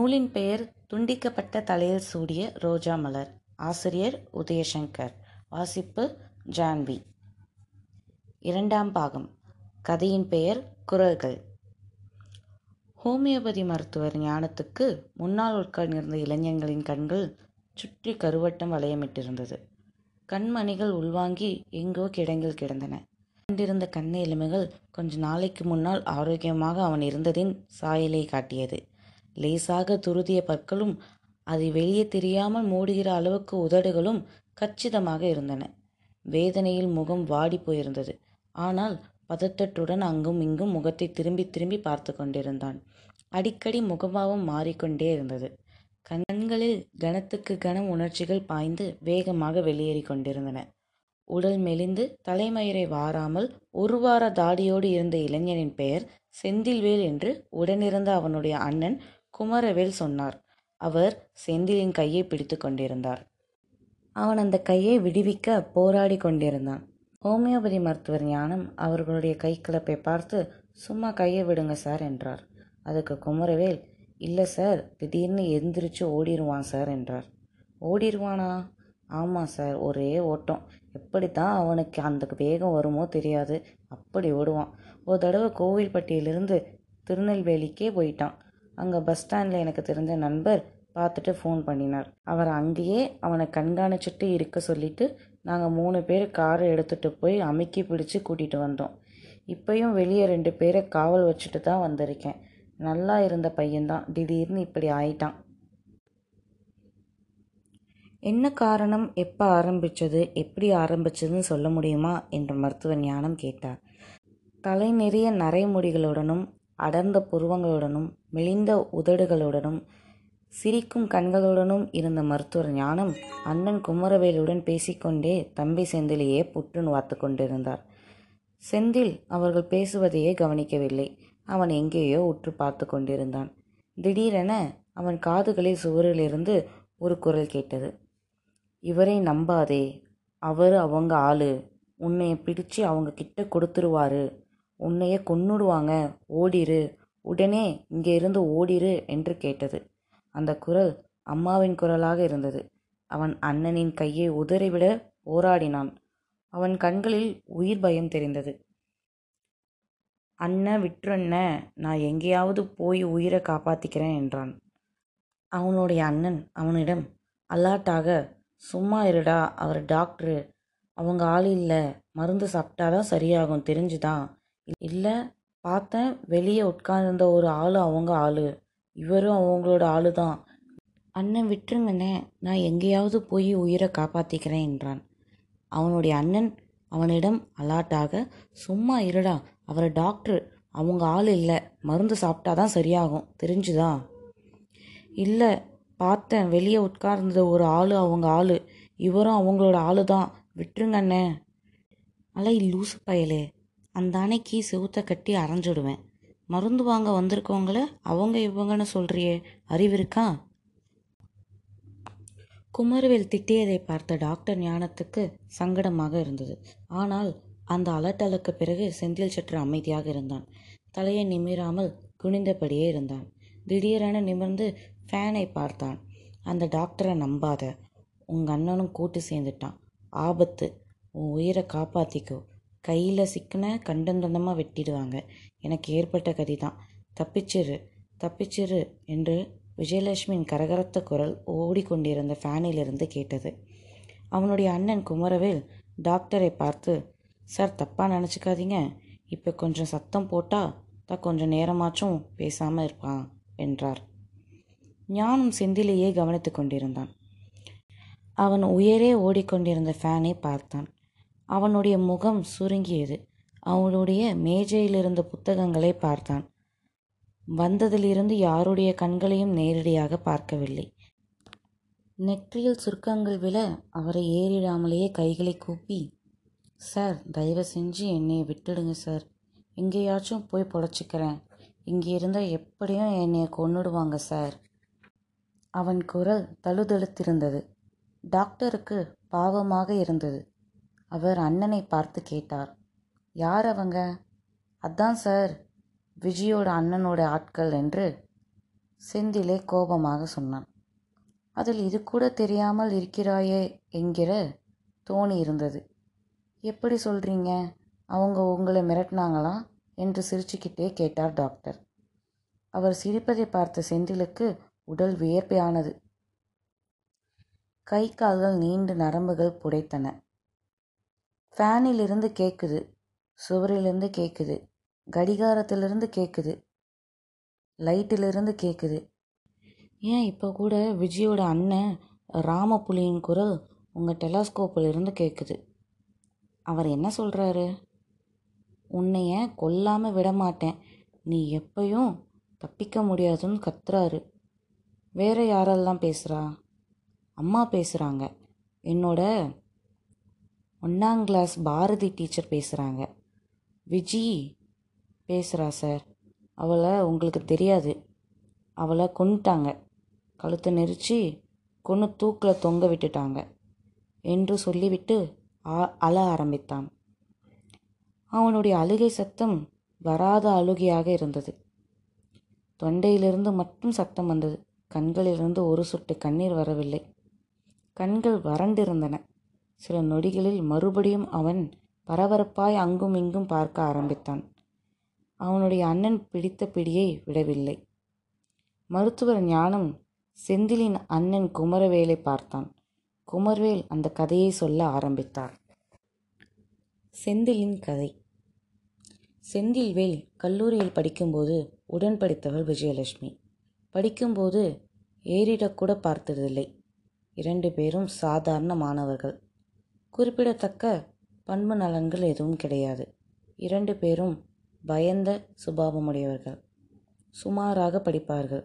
நூலின் பெயர் துண்டிக்கப்பட்ட தலையில் சூடிய ரோஜா மலர். ஆசிரியர் உதயசங்கர். வாசிப்பு ஜான்வி. இரண்டாம் பாகம். கதையின் பெயர் குரல்கள். ஹோமியோபதி மருத்துவர் ஞானத்துக்கு முன்னால் உட்கார்ந்திருந்த இளைஞர்களின் கண்கள் சுற்றி கருவட்டம் வளையமிட்டிருந்தது. கண்மணிகள் உள்வாங்கி எங்கோ கிடங்கில் கிடந்தன. கொண்டிருந்த கண்ண எலுமைகள் கொஞ்ச நாளைக்கு முன்னால் ஆரோக்கியமாக அவன் இருந்ததின் சாயலை காட்டியது. லேசாக துருதிய பற்களும் அதை வெளியே தெரியாமல் மூடுகிற அளவுக்கு உதடுகளும் கச்சிதமாக இருந்தன. வேதனையில் முகம் வாடி போயிருந்தது. ஆனால் பதட்டத்துடன் அங்கும் இங்கும் முகத்தை திரும்பி திரும்பி பார்த்து கொண்டிருந்தான். அடிக்கடி முகபாவம் மாறிக்கொண்டே இருந்தது. கண்களில் கனத்துக்கு கணம் உணர்ச்சிகள் பாய்ந்து வேகமாக வெளியேறி கொண்டிருந்தன. உடல் மெலிந்து தலைமயிரை வாராமல் ஒரு வார தாடியோடு இருந்த இளைஞனின் பெயர் செந்தில்வேல் என்று உடனிருந்த அவனுடைய அண்ணன் குமரவேல் சொன்னார். அவர் செந்திலின் கையை பிடித்து கொண்டிருந்தார். அவன் அந்த கையை விடுவிக்க போராடி கொண்டிருந்தான். ஹோமியோபதி மருத்துவர் ஞானம் அவர்களுடைய கைக்கலப்பை பார்த்து சும்மா கையை விடுங்க சார் என்றார். அதுக்கு குமரவேல் இல்லை சார் திடீர்னு எந்திரிச்சு ஓடிடுவான் சார் என்றார். ஓடிடுவானா ஆமாம் சார் ஒரே ஓட்டம். எப்படி தான் அவனுக்கு அந்த வேகம் வருமோ தெரியாது. அப்படி ஓடுவான். ஒரு தடவை கோவில்பட்டியிலிருந்து திருநெல்வேலிக்கே போயிட்டான். அங்கே பஸ் ஸ்டாண்டில் எனக்கு தெரிஞ்ச நண்பர் பார்த்துட்டு ஃபோன் பண்ணினார். அவர் அங்கேயே அவனை கண்காணிச்சுட்டு இருக்க சொல்லிட்டு நாங்கள் மூணு பேர் காரை எடுத்துகிட்டு போய் அமுக்கி பிடிச்சி கூட்டிகிட்டு வந்தோம். இப்போயும் வெளியே ரெண்டு பேரை காவல் வச்சுட்டு தான் வந்திருக்கேன். நல்லா இருந்த பையன்தான் திடீர்னு இப்படி ஆயிட்டான். என்ன காரணம்? எப்போ ஆரம்பித்தது எப்படி ஆரம்பிச்சதுன்னு சொல்ல முடியுமா? என்று மருத்துவ ஞானம் கேட்டார். தலை நிறைய நரைமுடிகளுடனும் அடர்ந்த புருவங்களுடனும் மெலிந்த உதடுகளுடனும் சிரிக்கும் கண்களுடனும் இருந்த மருத்துவர் ஞானம் அண்ணன் குமரவேலுடன் பேசிக்கொண்டே தம்பி செந்திலையே புற்று வாத்து கொண்டிருந்தார். செந்தில் அவர்கள் பேசுவதையே கவனிக்கவில்லை. அவன் எங்கேயோ உற்று பார்த்து கொண்டிருந்தான். திடீரென அவன் காதுகளில் சுவரிலிருந்து ஒரு குரல் கேட்டது. இவரை நம்பாதே. அவர் அவங்க ஆளு. உன்னைய பிடிச்சு அவங்க கிட்ட கொடுத்துருவாரு. உன்னைய கொன்னுடுவாங்க. ஓடிரு. உடனே இங்கே இருந்து ஓடிரு என்று கேட்டது. அந்த குரல் அம்மாவின் குரலாக இருந்தது. அவன் அண்ணனின் கையை உதறிவிட போராடினான். அவன் கண்களில் உயிர் பயம் தெரிந்தது. அண்ணன் விட்டுருண்ண நான் எங்கேயாவது போய் உயிரை காப்பாற்றிக்கிறேன் என்றான். அவனுடைய அண்ணன் அவனிடம் அல்லாட்டாக சும்மா இருடா அவர் டாக்டரு. அவங்க ஆள் இல்லை மருந்து சாப்பிட்டாதான் சரியாகும் தெரிஞ்சுதான். இல்லை பார்த்தேன் வெளியே உட்கார்ந்திருந்த ஒரு ஆள் அவங்க ஆள். இவரும் அவங்களோட ஆளு தான் அண்ணன் விட்டுருங்கண்ணே நான் எங்கேயாவது போய் உயிரை காப்பாற்றிக்கிறேன் என்றான். அவனுடைய அண்ணன் அவனிடம் அலாட்டாக சும்மா இருடா அவர் டாக்டர் அவங்க ஆள் இல்லை மருந்து சாப்பிட்டா தான் சரியாகும் தெரிஞ்சுதா? இல்லை பார்த்தேன் வெளியே உட்கார்ந்த ஒரு ஆள் அவங்க ஆள் இவரும் அவங்களோட ஆளு தான் விட்டுருங்க அண்ணே அலை லூசு பயலே அந்த அன்னைக்கு செவுத்த கட்டி அரைஞ்சிடுவேன். மருந்து வாங்க வந்திருக்கவங்கள அவங்க இவங்கன்னு சொல்கிறியே அறிவு இருக்கா? குமரவேல் திட்டியதை பார்த்த டாக்டர் ஞானத்துக்கு சங்கடமாக இருந்தது. ஆனால் அந்த அலட்டலுக்கு பிறகு செந்தில் சற்று அமைதியாக இருந்தான். தலையை நிமிராமல் குனிந்தபடியே இருந்தான். திடீரென நிமிர்ந்து ஃபேனை பார்த்தான். அந்த டாக்டரை நம்பாத உங்கள் அண்ணனும் கூட்டு சேர்ந்துட்டான். ஆபத்து. உன் உயிரை காப்பாற்றிக்கோ கையில் சிக்கின கண்டந்தண்டமாக வெட்டிடுவாங்க. எனக்கு ஏற்பட்ட கதி தான் தப்பிச்சிரு தப்பிச்சிரு என்று விஜயலட்சுமியின் கரகரத்த குரல் ஓடிக்கொண்டிருந்த ஃபேனிலிருந்து கேட்டது. அவனுடைய அண்ணன் குமரவேல் டாக்டரை பார்த்து சார் தப்பாக நினச்சிக்காதீங்க. இப்போ கொஞ்சம் சத்தம் போட்டால் தான் கொஞ்சம் நேரமாச்சும் பேசாமல் இருப்பான் என்றார். ஞானம் செந்திலேயே கவனித்து கொண்டிருந்தான். அவன் உயரே ஓடிக்கொண்டிருந்த ஃபேனை பார்த்தான். அவனுடைய முகம் சுருங்கியது. அவனுடைய மேஜையில் இருந்த புத்தகங்களை பார்த்தான். வந்ததிலிருந்து யாருடைய கண்களையும் நேரடியாக பார்க்கவில்லை. நெற்றியில் சுருக்கங்கள் விழ அவரை ஏறிடாமலேயே கைகளை கூப்பி சார் தயவு செஞ்சு என்னை விட்டுடுங்க சார். எங்கேயாச்சும் போய் பொழைச்சிக்கிறேன் இங்கே இருந்தால் எப்படியும் என்னை கொன்னுடுவாங்க சார் அவன் குரல் தழுதழுத்திருந்தது. டாக்டருக்கு பாவமாக இருந்தது. அவர் அண்ணனை பார்த்து கேட்டார். யார் அவங்க? அதான் சார் விஜயோட அண்ணனோட ஆட்கள் என்று செந்திலே கோபமாக சொன்னான். அதில் இது கூட தெரியாமல் இருக்கிறாயே என்கிற தோணி இருந்தது. எப்படி சொல்கிறீங்க அவங்க உங்களை மிரட்டினாங்களா? என்று சிரிச்சுக்கிட்டே கேட்டார் டாக்டர். அவர் சிரிப்பதை பார்த்த செந்திலுக்கு உடல் வியர்வையானது. கை கால்கள் நீண்டு நரம்புகள் புடைத்தன. ஃபேனிலிருந்து கேட்குது சுவரிலிருந்து கேட்குது கடிகாரத்திலிருந்து கேட்குது லைட்டிலிருந்து கேட்குது ஏன் இப்போ கூட விஜயோட அண்ணன் ராமப்புலியின் குரல் உங்கள் டெலாஸ்கோப்பிலிருந்து கேட்குது அவர் என்ன சொல்கிறாரு உன்னைய கொல்லாமல் விட மாட்டேன் நீ எப்பயும் தப்பிக்க முடியாதுன்னு கத்துறாரு. வேற யாரெல்லாம் பேசுகிறா அம்மா பேசுகிறாங்க என்னோட ஒன்றாம் கிளாஸ் பாரதி டீச்சர் பேசுகிறாங்க விஜி பேசுகிறா சார் அவளை உங்களுக்கு தெரியாது. அவளை கொன்னுட்டாங்க. கழுத்தை நெரிச்சு கொன்று தூக்கில் தொங்க விட்டுட்டாங்க. என்று சொல்லிவிட்டு ஆ- அழ ஆரம்பித்தான். அவனுடைய அழுகை சத்தம் வராத அழுகையாக இருந்தது. தொண்டையிலிருந்து மட்டும் சத்தம் வந்தது. கண்களிலிருந்து ஒரு சொட்டு கண்ணீர் வரவில்லை. கண்கள் வறண்டிருந்தன. சில நொடிகளில் மறுபடியும் அவன் பரபரப்பாய் அங்கும் இங்கும் பார்க்க ஆரம்பித்தான். அவனுடைய அண்ணன் பிடித்த பிடியை விடவில்லை. மருத்துவர் ஞானம் செந்திலின் அண்ணன் குமரவேலை பார்த்தான். குமரவேல் அந்த கதையை சொல்ல ஆரம்பித்தார். செந்திலின் கதை. செந்தில்வேல் கல்லூரியில் படிக்கும்போது உடன் படித்தவள் விஜயலட்சுமி. படிக்கும்போது ஏறிடக்கூட பார்த்ததில்லை. இரண்டு பேரும் சாதாரண மாணவர்கள் குறிப்பிடத்தக்க பண்பு நலன்கள் எதுவும் கிடையாது. இரண்டு பேரும் பயந்த சுபாவமுடையவர்கள். சுமாராக படிப்பார்கள்.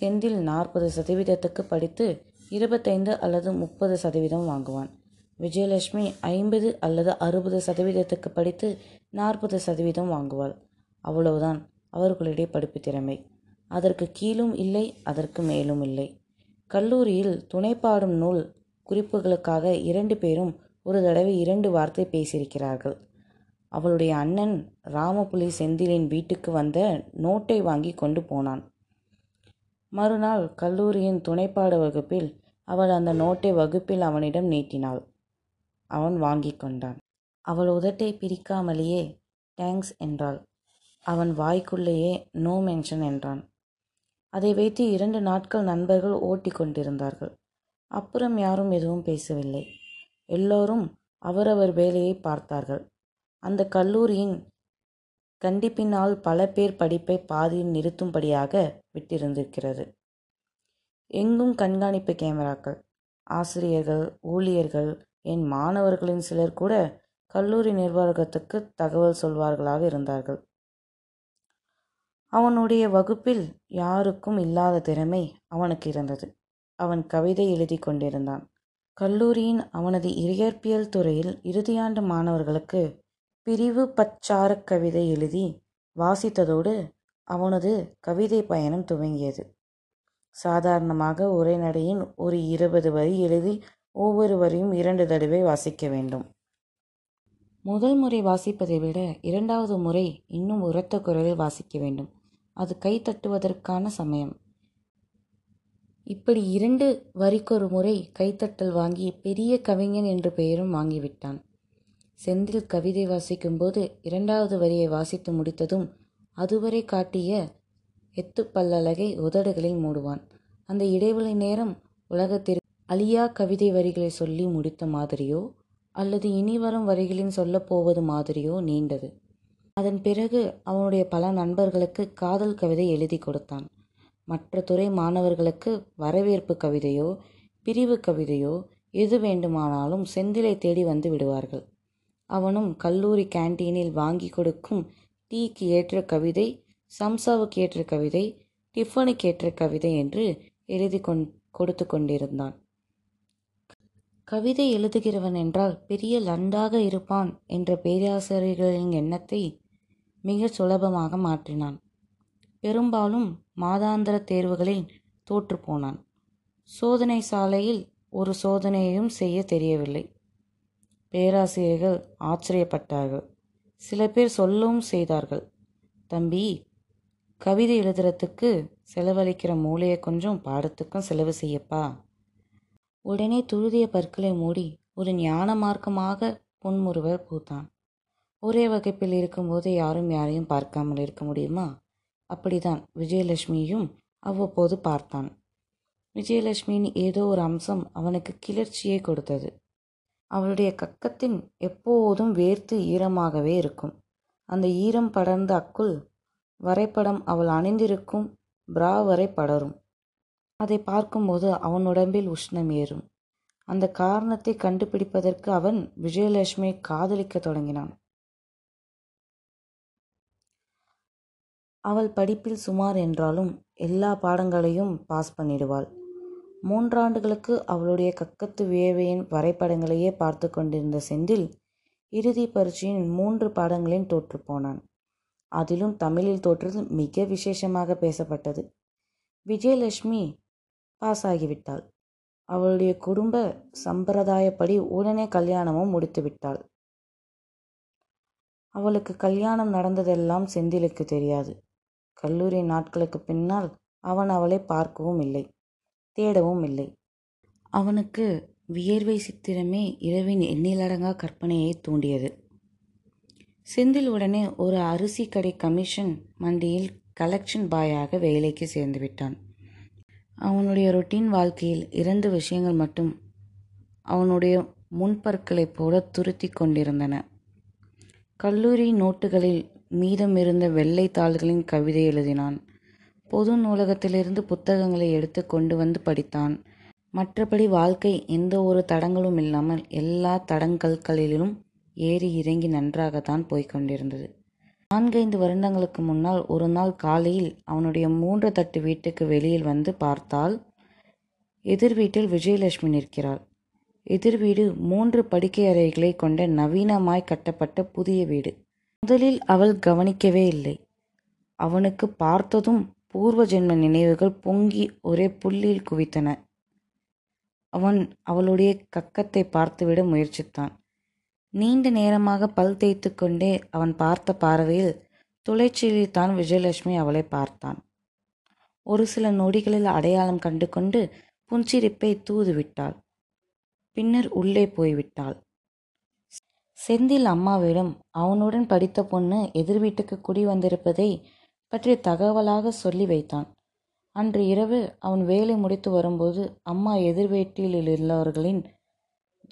செந்தில் நாற்பது சதவீதத்துக்கு படித்து இருபத்தைந்து அல்லது முப்பது சதவீதம் வாங்குவான். விஜயலட்சுமி ஐம்பது அல்லது அறுபது சதவீதத்துக்கு படித்து நாற்பது சதவீதம் வாங்குவாள். அவ்வளவுதான் அவர்களுடைய படிப்பு திறமை. அதற்கு கீழும் இல்லை அதற்கு மேலும் இல்லை. கல்லூரியில் துணைப்பாடும் நூல் குறிப்புகளுக்காக இரண்டு பேரும் ஒரு தடவை இரண்டு வார்த்தை பேசியிருக்கிறார்கள். அவளுடைய அண்ணன் ராமபுலி செந்திலின் வீட்டுக்கு வந்த நோட்டை வாங்கி கொண்டு போனான். மறுநாள் கல்லூரியின் துணைப்பாட வகுப்பில் அவள் அந்த நோட்டை வகுப்பில் அவனிடம் நீட்டினாள். அவன் வாங்கி கொண்டான். அவள் உதட்டை பிரிக்காமலேயே தேங்க்ஸ் என்றாள். அவன் வாய்க்குள்ளேயே நோ மென்ஷன் என்றான். அதை வைத்து இரண்டு நாட்கள் நண்பர்கள் ஓட்டி கொண்டிருந்தார்கள். அப்புறம் யாரும் எதுவும் பேசவில்லை. எல்லோரும் அவரவர் வேலையை பார்த்தார்கள். அந்த கல்லூரியின் கண்டிப்பினால் பல பேர் படிப்பை பாதியில் நிறுத்தும்படியாக விட்டிருந்திருக்கிறது. எங்கும் கண்காணிப்பு கேமராக்கள் ஆசிரியர்கள் ஊழியர்கள் என் மாணவர்களின் சிலர் கூட கல்லூரி நிர்வாகத்துக்கு தகவல் சொல்வார்களாக இருந்தார்கள். அவனுடைய வகுப்பில் யாருக்கும் இல்லாத திறமை அவனுக்கு இருந்தது. அவன் கவிதை எழுதி கொண்டிருந்தான். கல்லூரியின் அவனது இயற்பியல் துறையில் இறுதியாண்டு மாணவர்களுக்கு பிரிவு பச்சார கவிதை எழுதி வாசித்ததோடு அவனது கவிதை பயணம் துவங்கியது. சாதாரணமாக உரைநடையின் ஒரு இருபது வரி எழுதி ஒவ்வொரு வரியும் இரண்டு தடவை வாசிக்க வேண்டும். முதல் முறை வாசிப்பதை விட இரண்டாவது முறை இன்னும் உரத்த குரலில் வாசிக்க வேண்டும். அது கை தட்டுவதற்கான சமயம். இப்படி இரண்டு வரிக்கொரு முறை கைத்தட்டல் வாங்கி பெரிய கவிஞன் என்ற பெயரும் வாங்கிவிட்டான். செந்தில் கவிதை வாசிக்கும்போது இரண்டாவது வரியை வாசித்து முடித்ததும் அதுவரை காட்டிய எத்து பல்லழகை உதடுகளை மூடுவான். அந்த இடைவெளி நேரம் உலகத்திற்கு அழியா கவிதை வரிகளை சொல்லி முடித்த மாதிரியோ அல்லது இனி வரும் வரிகளின் சொல்லப் போவது மாதிரியோ நீண்டது. அதன் பிறகு அவனுடைய பல நண்பர்களுக்கு காதல் கவிதை எழுதி கொடுத்தான். மற்ற துறை மாணவர்களுக்கு வரவேற்பு கவிதையோ பிரிவு கவிதையோ எது வேண்டுமானாலும் செந்திலை தேடி வந்து விடுவார்கள். அவனும் கல்லூரி கேண்டீனில் வாங்கி கொடுக்கும் டீக்கு ஏற்ற கவிதை சம்சாவுக்கு ஏற்ற கவிதை டிஃபனுக்கு ஏற்ற கவிதை என்று எழுதி கொண் கொடுத்து கொண்டிருந்தான். கவிதை எழுதுகிறவன் என்றால் பெரிய லண்டாக இருப்பான் என்ற பேராசிரியர்களின் எண்ணத்தை மிக சுலபமாக மாற்றினான். பெரும்பாலும் மாதாந்திர தேர்வுகளில் தோற்றுப்போனான் சோதனை சாலையில் ஒரு சோதனையையும் செய்ய தெரியவில்லை. பேராசிரியர்கள் ஆச்சரியப்பட்டார்கள். சில பேர் சொல்லவும் செய்தார்கள். தம்பி கவிதை எழுதுறதுக்கு செலவழிக்கிற மூளையை கொஞ்சம் பாடத்துக்கும் செலவு செய்யப்பா. உடனே துழுதிய பற்களை மூடி ஒரு ஞான மார்க்கமாக புன்முறுவர் பூத்தான். ஒரே வகுப்பில் இருக்கும்போது யாரும் யாரையும் பார்க்காமல் இருக்க முடியுமா? அப்படிதான் விஜயலட்சுமியையும் அவ்வப்போது பார்த்தான். விஜயலட்சுமியின் ஏதோ ஒரு அம்சம் அவனுக்கு கிளர்ச்சியை கொடுத்தது. அவளுடைய கக்கத்தின் எப்போதும் வேர்த்து ஈரமாகவே இருக்கும். அந்த ஈரம் படர்ந்த அக்குள் வரைபடம் அவள் அணிந்திருக்கும் பிரா வரை படரும். அதை பார்க்கும்போது அவன் உடம்பில் உஷ்ணம் ஏறும். அந்த காரணத்தை கண்டுபிடிப்பதற்கு அவன் விஜயலட்சுமியை காதலிக்க தொடங்கினான். அவள் படிப்பில் சுமார் என்றாலும் எல்லா பாடங்களையும் பாஸ் பண்ணிடுவாள். மூன்றாண்டுகளுக்கு அவளுடைய கக்கத்து வியவையின் வரைபடங்களையே பார்த்து கொண்டிருந்த செந்தில் இறுதி பரீட்சையின் மூன்று பாடங்களையும் தோற்றுப்போனான் அதிலும் தமிழில் தோற்றது மிக விசேஷமாக பேசப்பட்டது. விஜயலட்சுமி பாஸ் ஆகிவிட்டாள் அவளுடைய குடும்ப சம்பிரதாயப்படி உடனே கல்யாணமும் முடித்து விட்டாள் அவளுக்கு கல்யாணம் நடந்ததெல்லாம் செந்திலுக்கு தெரியாது. கல்லூரி நாட்களுக்கு பின்னால் அவன் அவளை பார்க்கவும் இல்லை தேடவும் இல்லை. அவனுக்கு வியர்வை சித்திரமே இரவின் எண்ணிலடங்கா கற்பனையை தூண்டியது. செந்தில் உடனே ஒரு அரிசி கடை கமிஷன் மண்டியில் கலெக்ஷன் பாயாக வேலைக்கு சேர்ந்து விட்டான். அவனுடைய ரொட்டீன் வாழ்க்கையில் இரண்டு விஷயங்கள் மட்டும் அவனுடைய முன்பற்களைப் போல துருத்தி கொண்டிருந்தன. கல்லூரி நோட்டுகளில் மீதமிருந்த வெள்ளை தாள்களின் கவிதை எழுதினான். பொது நூலகத்திலிருந்து புத்தகங்களை எடுத்து கொண்டு வந்து படித்தான். மற்றபடி வாழ்க்கை எந்த ஒரு தடங்களும் இல்லாமல் எல்லா தடங்கல்களிலும் ஏறி இறங்கி நன்றாகத்தான் போய்க் கொண்டிருந்தது. நான்கைந்து வருடங்களுக்கு முன்னால் ஒரு நாள் காலையில் அவனுடைய மூன்று தட்டு வீட்டுக்கு வெளியில் வந்து பார்த்தால் எதிர் வீட்டில் விஜயலட்சுமி நிற்கிறாள். எதிர் வீடு மூன்று படுக்கை அறைகளை கொண்ட நவீனமாய் கட்டப்பட்ட புதிய வீடு. முதலில் அவள் கவனிக்கவே இல்லை. அவனுக்கு பார்த்ததும் பூர்வ ஜென்ம நினைவுகள் பொங்கி ஒரே புள்ளியில் குவித்தன. அவன் அவளுடைய கக்கத்தை பார்த்துவிட முயற்சித்தான். நீண்ட நேரமாக பல் தேய்த்து கொண்டே அவன் பார்த்த பார்வையில் துளைச்சியில்தான் விஜயலட்சுமி அவளை பார்த்தான். ஒரு சில நொடிகளில் அடையாளம் கண்டு கொண்டு புஞ்சிரிப்பை தூதுவிட்டாள். பின்னர் உள்ளே போய்விட்டாள். செந்தில் அம்மாவிடம் அவனுடன் படித்த பொண்ணு எதிர் வீட்டுக்கு குடி வந்திருப்பதை பற்றி தகவலாக சொல்லி வைத்தான். அன்று இரவு அவன் வேலை முடித்து வரும்போது அம்மா எதிர் வீட்டில் உள்ளவர்களின்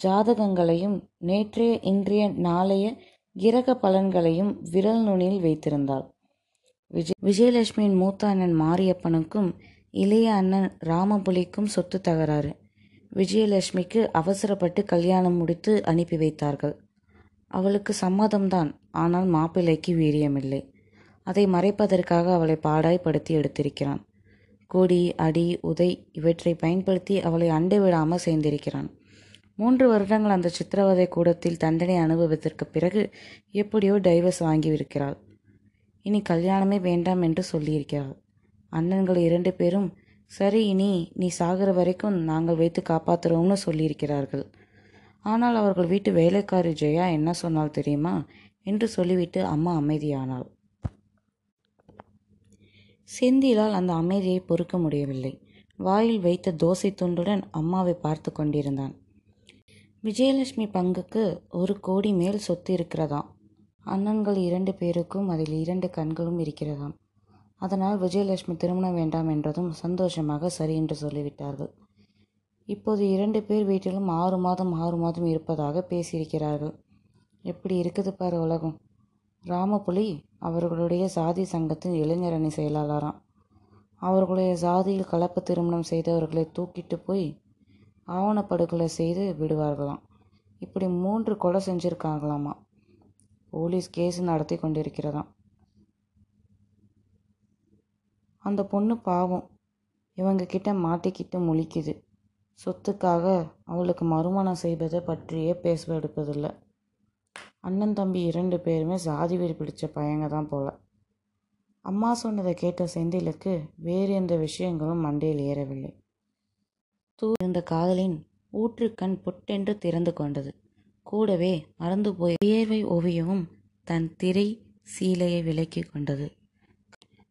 ஜாதகங்களையும் நேற்றைய இன்றைய நாளைய கிரக பலன்களையும் விரல் நுனியில் வைத்திருந்தாள். விஜய் விஜயலட்சுமியின் மூத்த அண்ணன் மாரியப்பனுக்கும் இளைய அண்ணன் ராமபுலிக்கும் சொத்து தகராறு. விஜயலட்சுமிக்கு அவசரப்பட்டு கல்யாணம் முடித்து அனுப்பி வைத்தார்கள். அவளுக்கு சம்மதம்தான். ஆனால் மாப்பிள்ளைக்கு வீரியமில்லை. அதை மறைப்பதற்காக அவளை பாடாய்படுத்தி எடுத்திருக்கிறான். கொடி அடி உதை இவற்றை பயன்படுத்தி அவளை அண்டை விடாமல் சேர்ந்திருக்கிறான். மூன்று வருடங்கள் அந்த சித்திரவதை கூடத்தில் தண்டனை அனுபவத்திற்கு பிறகு எப்படியோ டைவர்ஸ் வாங்கியிருக்கிறாள். இனி கல்யாணமே வேண்டாம் என்று சொல்லியிருக்கிறாள். அண்ணன்கள் இரண்டு பேரும் சரி இனி நீ சாகிற வரைக்கும் நாங்கள் வைத்து காப்பாற்றுறோம்னு சொல்லியிருக்கிறார்கள். ஆனால் அவர்கள் வீட்டு வேலைக்காரி ஜெயா என்ன சொன்னால் தெரியுமா? என்று சொல்லிவிட்டு அம்மா அமைதியானாள். செந்திலால் அந்த அமைதியை பொறுக்க முடியவில்லை. வாயில் வைத்த தோசை துண்டுடன் அம்மாவை பார்த்து கொண்டிருந்தான். விஜயலட்சுமி பங்குக்கு ஒரு கோடி மேல் சொத்து இருக்கிறதாம். அண்ணன்கள் இரண்டு பேருக்கும் அதில் இரண்டு கண்களும் இருக்கிறதாம். அதனால் விஜயலட்சுமி திருமணம் வேண்டாம் என்றதும் சந்தோஷமாக சரி என்று சொல்லிவிட்டார்கள். இப்போது இரண்டு பேர் வீட்டிலும் ஆறு மாதம் ஆறு மாதம் இருப்பதாக பேசியிருக்கிறார்கள். எப்படி இருக்குது பாரு உலகம். ராமபுலி அவர்களுடைய சாதி சங்கத்தின் இளைஞரணி செயலாளராம். அவர்களுடைய சாதியில் கலப்பு திருமணம் செய்தவர்களை தூக்கிட்டு போய் ஆவணப்படுகொலை செய்து விடுவார்களாம். இப்படி மூன்று கொலை செஞ்சுருக்காங்களாமா? போலீஸ் கேஸ் நடத்தி கொண்டிருக்கிறதாம். அந்த பொண்ணு பாவம். இவங்க கிட்ட மாட்டிக்கிட்டு முழிக்குது. சொத்துக்காக அவளுக்கு மறுமணம் செய்வதை பற்றியே பேச எடுப்பதில்லை. அண்ணன் தம்பி இரண்டு பேருமே சாதி வெறி பிடிச்ச பையங்க தான் போல. அம்மா சொன்னதை கேட்ட செந்திலுக்கு வேறு எந்த விஷயங்களும் மண்டையில் ஏறவில்லை. தூ இருந்த காதலின் ஊற்றுக்கண் பொட்டென்று திறந்து கொண்டது. கூடவே மறந்து போய் வியர்வை ஓவியமும் தன் திரை சீலையை விலக்கி கொண்டது.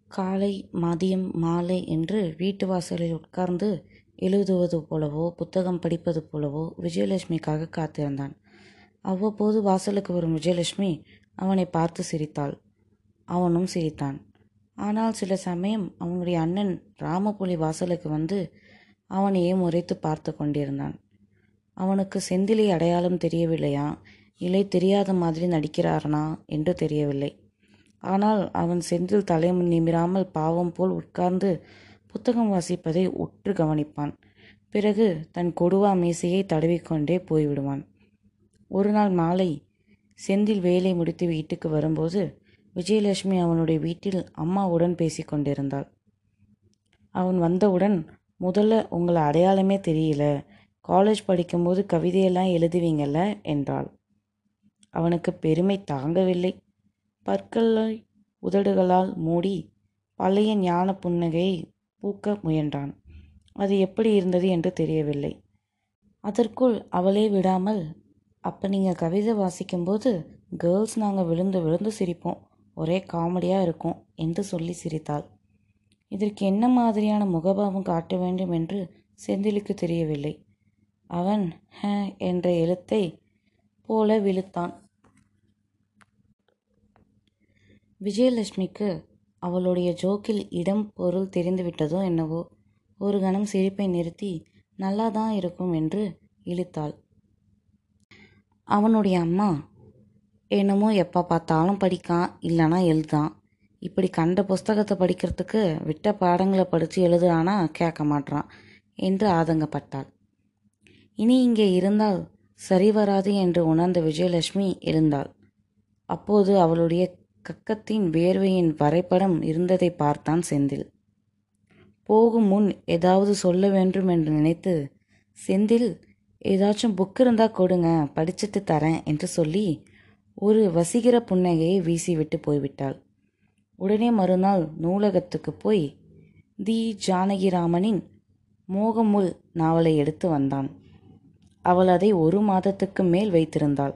காலை மதியம் மாலை என்று வீட்டு வாசலில் உட்கார்ந்து எழுதுவது போலவோ புத்தகம் படிப்பது போலவோ விஜயலட்சுமிக்காக காத்திருந்தான். அவ்வப்போது வாசலுக்கு வரும் விஜயலட்சுமி அவனை பார்த்து சிரித்தாள். அவனும் சிரித்தான். ஆனால் சில சமயம் அவனுடைய அண்ணன் ராமபுலி வாசலுக்கு வந்து அவனையே முறைத்து பார்த்து கொண்டிருந்தான். அவனுக்கு செந்திலை அடையாளம் தெரியவில்லையா? இல்லை தெரியாத மாதிரி நடிக்கிறாரனா என்று தெரியவில்லை. ஆனால் அவன் செந்தில் தலை நிமிராமல் பாவம் போல் உட்கார்ந்து புத்தகம் வாசிப்பதை உற்று கவனிப்பான். பிறகு தன் கொடுவா மீசையை தடவிக்கொண்டே போய்விடுவான். ஒரு நாள் மாலை செந்தில் வேலை முடித்து வீட்டுக்கு வரும்போது விஜயலட்சுமி அவனுடைய வீட்டில் அம்மாவுடன் பேசி கொண்டிருந்தாள். அவன் வந்தவுடன் முதல்ல உங்களை அடையாளமே தெரியல. காலேஜ் படிக்கும்போது கவிதையெல்லாம் எழுதுவீங்கள்ல என்றாள். அவனுக்கு பெருமை தாங்கவில்லை. பற்களை உதடுகளால் மூடி பழைய ஞான புன்னகையை பூக்க முயன்றான். அது எப்படி இருந்தது என்று தெரியவில்லை. அதற்குள் அவளே விடாமல் அப்போ நீங்கள் கவிதை வாசிக்கும்போது கேர்ள்ஸ் நாங்கள் விழுந்து விழுந்து சிரிப்போம். ஒரே காமெடியாக இருக்கும் என்று சொல்லி சிரித்தாள். இதற்கு என்ன மாதிரியான முகபாவம் காட்ட வேண்டும் என்று செந்திலுக்கு தெரியவில்லை. அவன் ஹ என்ற எழுத்தை போல விழுத்தான். விஜயலட்சுமிக்கு அவளுடைய ஜோக்கில் இடம் பொருள் தெரிந்துவிட்டதோ என்னவோ ஒரு கணம் சிரிப்பை நிறுத்தி நல்லா தான் இருக்கும் என்று இழுத்தாள். அவனுடைய அம்மா என்னமோ எப்போ பார்த்தாலும் படிக்கான் இல்லைனா எழுதான் இப்படி கண்ட புஸ்தகத்தை படிக்கிறதுக்கு விட்ட பாடங்களை படித்து எழுதுறானா கேட்க மாட்டான் என்று ஆதங்கப்பட்டாள். இனி இங்கே இருந்தால் சரி வராது என்று உணர்ந்த விஜயலட்சுமி எழுந்தாள். அப்போது அவளுடைய கக்கத்தின் வேர்வையின் வரைபடம் இருந்ததை பார்த்தான் செந்தில். போகும் முன் ஏதாவது சொல்ல வேண்டும் என்று நினைத்து செந்தில் ஏதாச்சும் புக் இருந்தால் கொடுங்க படிச்சுட்டு தரேன் என்று சொல்லி ஒரு வசீகர புன்னகையை வீசிவிட்டு போய்விட்டாள். உடனே மறுநாள் நூலகத்துக்கு போய் தி ஜானகிராமனின் மோகமுல் நாவலை எடுத்து வந்தான். அவள் அதை ஒரு மாதத்துக்கு மேல் வைத்திருந்தாள்.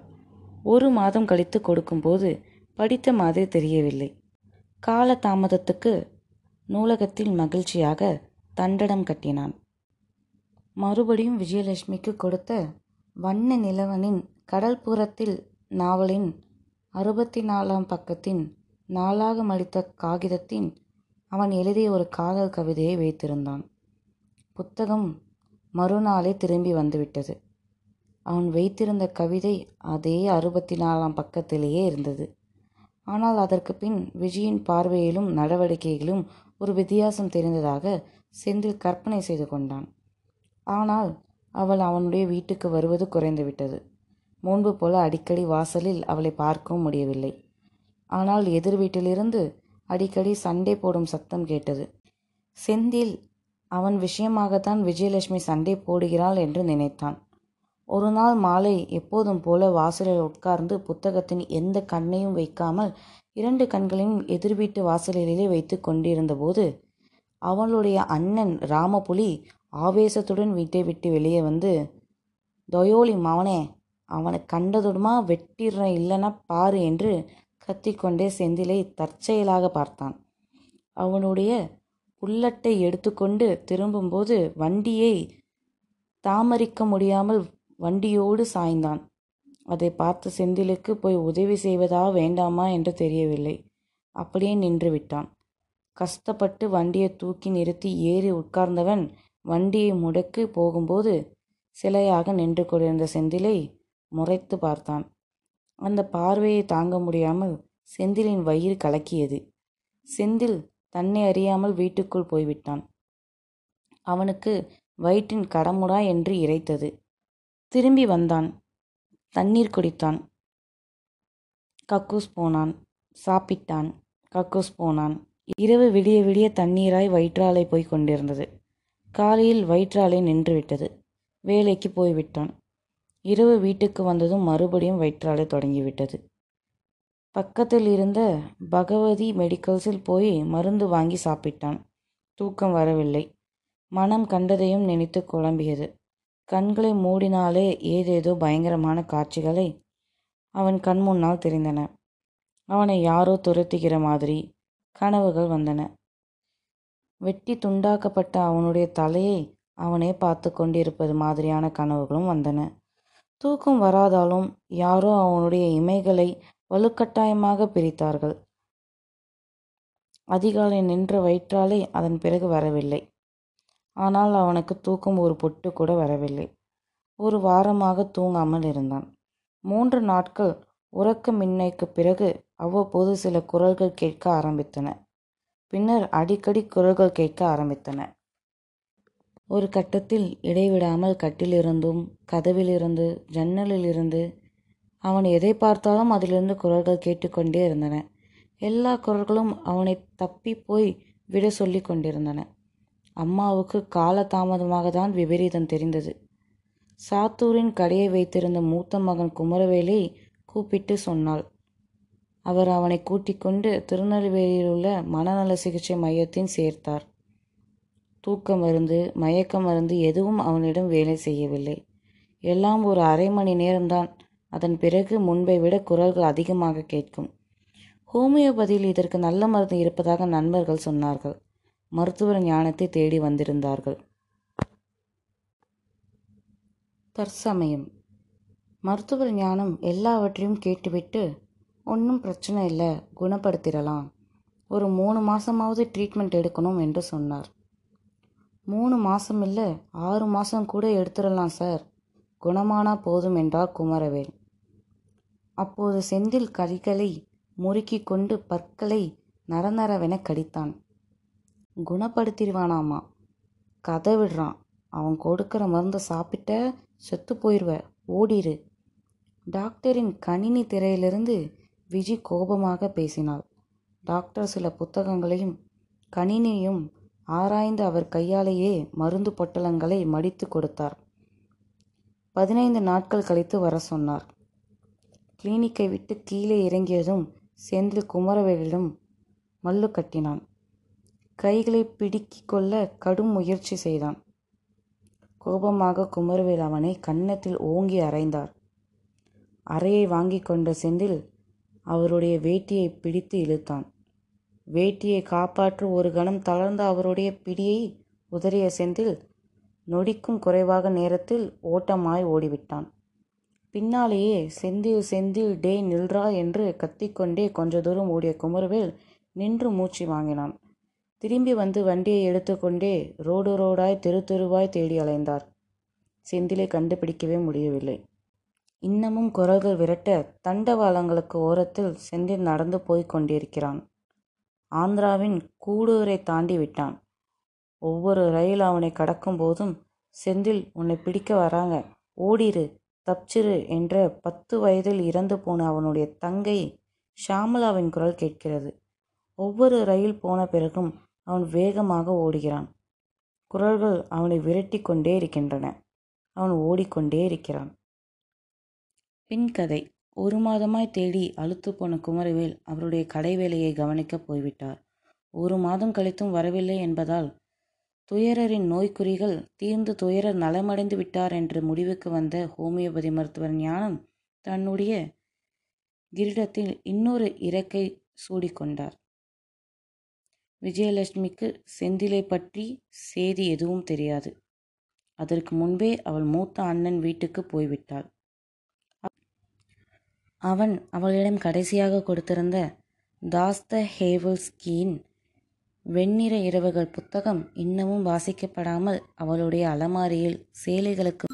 ஒரு மாதம் கழித்து கொடுக்கும்போது படித்த மாதிரி தெரியவில்லை. கால தாமதத்துக்கு நூலகத்தில் மகிழ்ச்சியாக தண்டடம் கட்டினான். மறுபடியும் விஜயலட்சுமிக்கு கொடுத்த வண்ண நிலவனின் கடல்புறத்தில் நாவலின் அறுபத்தி நாலாம் பக்கத்தின் நாளாக மடித்த காகிதத்தின் அவன் எழுதிய ஒரு காதல் கவிதையை வைத்திருந்தான். புத்தகம் மறுநாளே திரும்பி வந்துவிட்டது. அவன் வைத்திருந்த கவிதை அதே அறுபத்தி நாலாம் பக்கத்திலேயே இருந்தது. ஆனால் அதற்கு பின் விஜயின் பார்வையிலும் நடவடிக்கையிலும் ஒரு வித்தியாசம் தெரிந்ததாக செந்தில் கற்பனை செய்து கொண்டான். ஆனால் அவள் அவனுடைய வீட்டுக்கு வருவது குறைந்துவிட்டது. முன்பு போல அடிக்கடி வாசலில் அவளை பார்க்கவும் முடியவில்லை. ஆனால் எதிர் வீட்டிலிருந்து அடிக்கடி சண்டை போடும் சத்தம் கேட்டது. செந்தில் அவன் விஷயமாகத்தான் விஜயலட்சுமி சண்டை போடுகிறாள் என்று நினைத்தான். ஒரு நாள் மாலை எப்போதும் போல வாசலில் உட்கார்ந்து புத்தகத்தின் எந்த கண்ணையும் வைக்காமல் இரண்டு கண்களையும் எதிர் வீட்டு வாசலிலே வைத்து கொண்டிருந்தபோது அவளுடைய அண்ணன் ராமபுலி ஆவேசத்துடன் வீட்டை விட்டு வெளியே வந்து தொயோலி மவனே அவனை கண்டதுடுமா வெட்டிடுறேன் இல்லைன்னா பாரு என்று கத்திக்கொண்டே செந்திலை தற்செயலாக பார்த்தான். அவனுடைய புல்லட்டை எடுத்துக்கொண்டு திரும்பும்போது வண்டியை தாமரிக்க முடியாமல் வண்டியோடு சாய்ந்தான். அதை பார்த்து செந்திலுக்கு போய் உதவி செய்வதா வேண்டாமா என்று தெரியவில்லை. அப்படியே நின்று விட்டான். கஷ்டப்பட்டு வண்டியை தூக்கி நிறுத்தி ஏறி உட்கார்ந்தவன் வண்டியை முடக்கு போகும்போது சிலையாக நின்று கொண்டிருந்த செந்திலை முறைத்து பார்த்தான். அந்த பார்வையை தாங்க முடியாமல் செந்திலின் வயிறு கலக்கியது. செந்தில் தன்னை அறியாமல் வீட்டுக்குள் போய்விட்டான். அவனுக்கு வயிற்றின் கடமுடா என்று இறைத்தது. திரும்பி வந்தான். தண்ணீர் குடித்தான். கக்கூஸ் போனான். சாப்பிட்டான். கக்கூஸ் போனான். இரவு விடிய விடிய தண்ணீராய் வயிற்றாலை போய் கொண்டிருந்தது. காலையில் வயிற்றாலை நின்றுவிட்டது வேலைக்கு போய்விட்டான் இரவு வீட்டுக்கு வந்ததும் மறுபடியும் வயிற்றாலை தொடங்கிவிட்டது பக்கத்தில் இருந்த பகவதி மெடிக்கல்ஸில் போய் மருந்து வாங்கி சாப்பிட்டான். தூக்கம் வரவில்லை. மனம் கண்டதையும் நினைத்து குழம்பியது. கண்களை மூடினாலே ஏதேதோ பயங்கரமான காட்சிகளை அவன் கண் முன்னால் தெரிந்தன. அவனை யாரோ துரத்துகிற மாதிரி கனவுகள் வந்தன. வெட்டி துண்டாக்கப்பட்ட அவனுடைய தலையை அவனே பார்த்து கொண்டிருப்பது மாதிரியான கனவுகளும் வந்தன. தூக்கம் வராதாலும் யாரோ அவனுடைய இமைகளை வலுக்கட்டாயமாக பிரித்தார்கள். அதிகாலை நின்ற வயிற்றாலே அதன் பிறகு வரவில்லை. ஆனால் அவனுக்கு தூக்கம் ஒரு பொட்டு கூட வரவில்லை. ஒரு வாரமாக தூங்காமல் இருந்தான். மூன்று நாட்கள் உறக்கமின்மைக்கு பிறகு அவ்வப்போது சில குரல்கள் கேட்க ஆரம்பித்தன. பின்னர் அடிக்கடி குரல்கள் கேட்க ஆரம்பித்தன. ஒரு கட்டத்தில் இடைவிடாமல் கட்டிலிருந்தும் கதவிலிருந்து ஜன்னலிலிருந்து அவன் எதை பார்த்தாலும் அதிலிருந்து குரல்கள் கேட்டுக்கொண்டே இருந்தன. எல்லா குரல்களும் அவனை தப்பி போய் விட சொல்லி கொண்டிருந்தன. அம்மாவுக்கு காலதாமதமாக தான் விபரீதம் தெரிந்தது. சாத்தூரின் கடையை வைத்திருந்த மூத்த மகன் குமரவேலை கூப்பிட்டு சொன்னாள். அவர் அவனை கூட்டிக் கொண்டு திருநெல்வேலியில் உள்ள மனநல சிகிச்சை மையத்தின் சேர்த்தார். தூக்க மருந்து மயக்க மருந்து எதுவும் அவனிடம் வேலை செய்யவில்லை. எல்லாம் ஒரு அரை மணி நேரம்தான். அதன் பிறகு முன்பை விட குரல்கள் அதிகமாக கேட்கும். ஹோமியோபதியில் இதற்கு நல்ல மருந்து இருப்பதாக நண்பர்கள் சொன்னார்கள். மருத்துவர் ஞானத்தை தேடி வந்திருந்தார்கள். தற்சமயம். மருத்துவர் ஞானம் எல்லாவற்றையும் கேட்டுவிட்டு ஒன்றும் பிரச்சனை இல்லை குணப்படுத்திடலாம். ஒரு மூணு மாதமாவது ட்ரீட்மெண்ட் எடுக்கணும் என்று சொன்னார். மூணு மாதம் இல்லை ஆறு மாதம் கூட எடுத்துடலாம் சார். குணமானா போதும் என்றார் குமரவேல். அப்போது செந்தில் கைகளை முறுக்கி கொண்டு பற்களை நரநரவென கடித்தான். குணப்படுத்திடுவானாமா? கதை விடுறான். அவன் கொடுக்குற மருந்தை சாப்பிட்ட செத்து போயிடுவ ஓடிரு. டாக்டரின் கணினி திரையிலிருந்து விஜி கோபமாக பேசினாள். டாக்டர் சில புத்தகங்களையும் கணினியும் ஆராய்ந்து அவர் கையாலேயே மருந்து பொட்டலங்களை மடித்து கொடுத்தார். பதினைந்து நாட்கள் கழித்து வர சொன்னார். கிளினிக்கை விட்டு கீழே இறங்கியதும் செந்தில் குமரவேலிடம் மல்லு கட்டினான். கைகளை பிடுக்கிக் கொள்ள கடும் முயற்சி செய்தான். கோபமாக குமரவேல் அவனை கன்னத்தில் ஓங்கி அறைந்தார். அறையை வாங்கி கொண்ட செந்தில் அவருடைய வேட்டியை பிடித்து இழுத்தான். வேட்டியை காப்பாற்ற ஒரு கணம் தளர்ந்த அவருடைய பிடியை உதறிய செந்தில் நொடிக்கும் குறைவாக நேரத்தில் ஓட்டமாய் ஓடிவிட்டான். பின்னாலேயே செந்தில் செந்தில் டே நில்றா என்று கத்திக்கொண்டே கொஞ்ச தூரம் ஓடிய குமரவேல் நின்று மூச்சு வாங்கினான். திரும்பி வந்து வண்டியை எடுத்துக்கொண்டே ரோடு ரோடாய் தெரு தெருவாய் தேடி அலைந்தார். செந்திலை கண்டுபிடிக்கவே முடியவில்லை. இன்னமும் குரல்கள் விரட்ட தண்டவாளங்களுக்கு ஓரத்தில் செந்தில் நடந்து போய் கொண்டிருக்கிறான். ஆந்திராவின் கூடூரை தாண்டி விட்டான். ஒவ்வொரு ரயில் அவனை கடக்கும் போதும் செந்தில் உன்னை பிடிக்க வராங்க. ஓடிரு தப்சிரு என்ற பத்து வயதில் இறந்து போன அவனுடைய தங்கை ஷாமலாவின் குரல் கேட்கிறது. ஒவ்வொரு ரயில் போன பிறகும் அவன் வேகமாக ஓடுகிறான். குரல்கள் அவனை விரட்டி கொண்டே இருக்கின்றன. அவன் ஓடிக்கொண்டே இருக்கிறான். பின்கதை ஒரு மாதமாய் தேடி அழுத்து போன குமரவேல் அவருடைய கடை வேலையை கவனிக்கப் போய்விட்டார். ஒரு மாதம் கழித்தும் வரவில்லை என்பதால் துயரரின் நோய்க்குறிகள் தீர்ந்து துயரர் நலமடைந்து விட்டார் என்ற முடிவுக்கு வந்த ஹோமியோபதி மருத்துவர் ஞானம் தன்னுடைய கிரீடத்தில் இன்னொரு இறக்கை சூடிக்கொண்டார். விஜயலட்சுமிக்கு செந்திலை பற்றி செய்தி எதுவும் தெரியாது. அதற்கு முன்பே அவள் மூத்த அண்ணன் வீட்டுக்கு போய்விட்டாள். அவன் அவளிடம் கடைசியாக கொடுத்திருந்த தாஸ்த ஹேவல்ஸ்கியின் வெண்ணிற இரவுகள் புத்தகம் இன்னமும் வாசிக்கப்படாமல் அவளுடைய அலமாரியில் சேலைகளுக்கு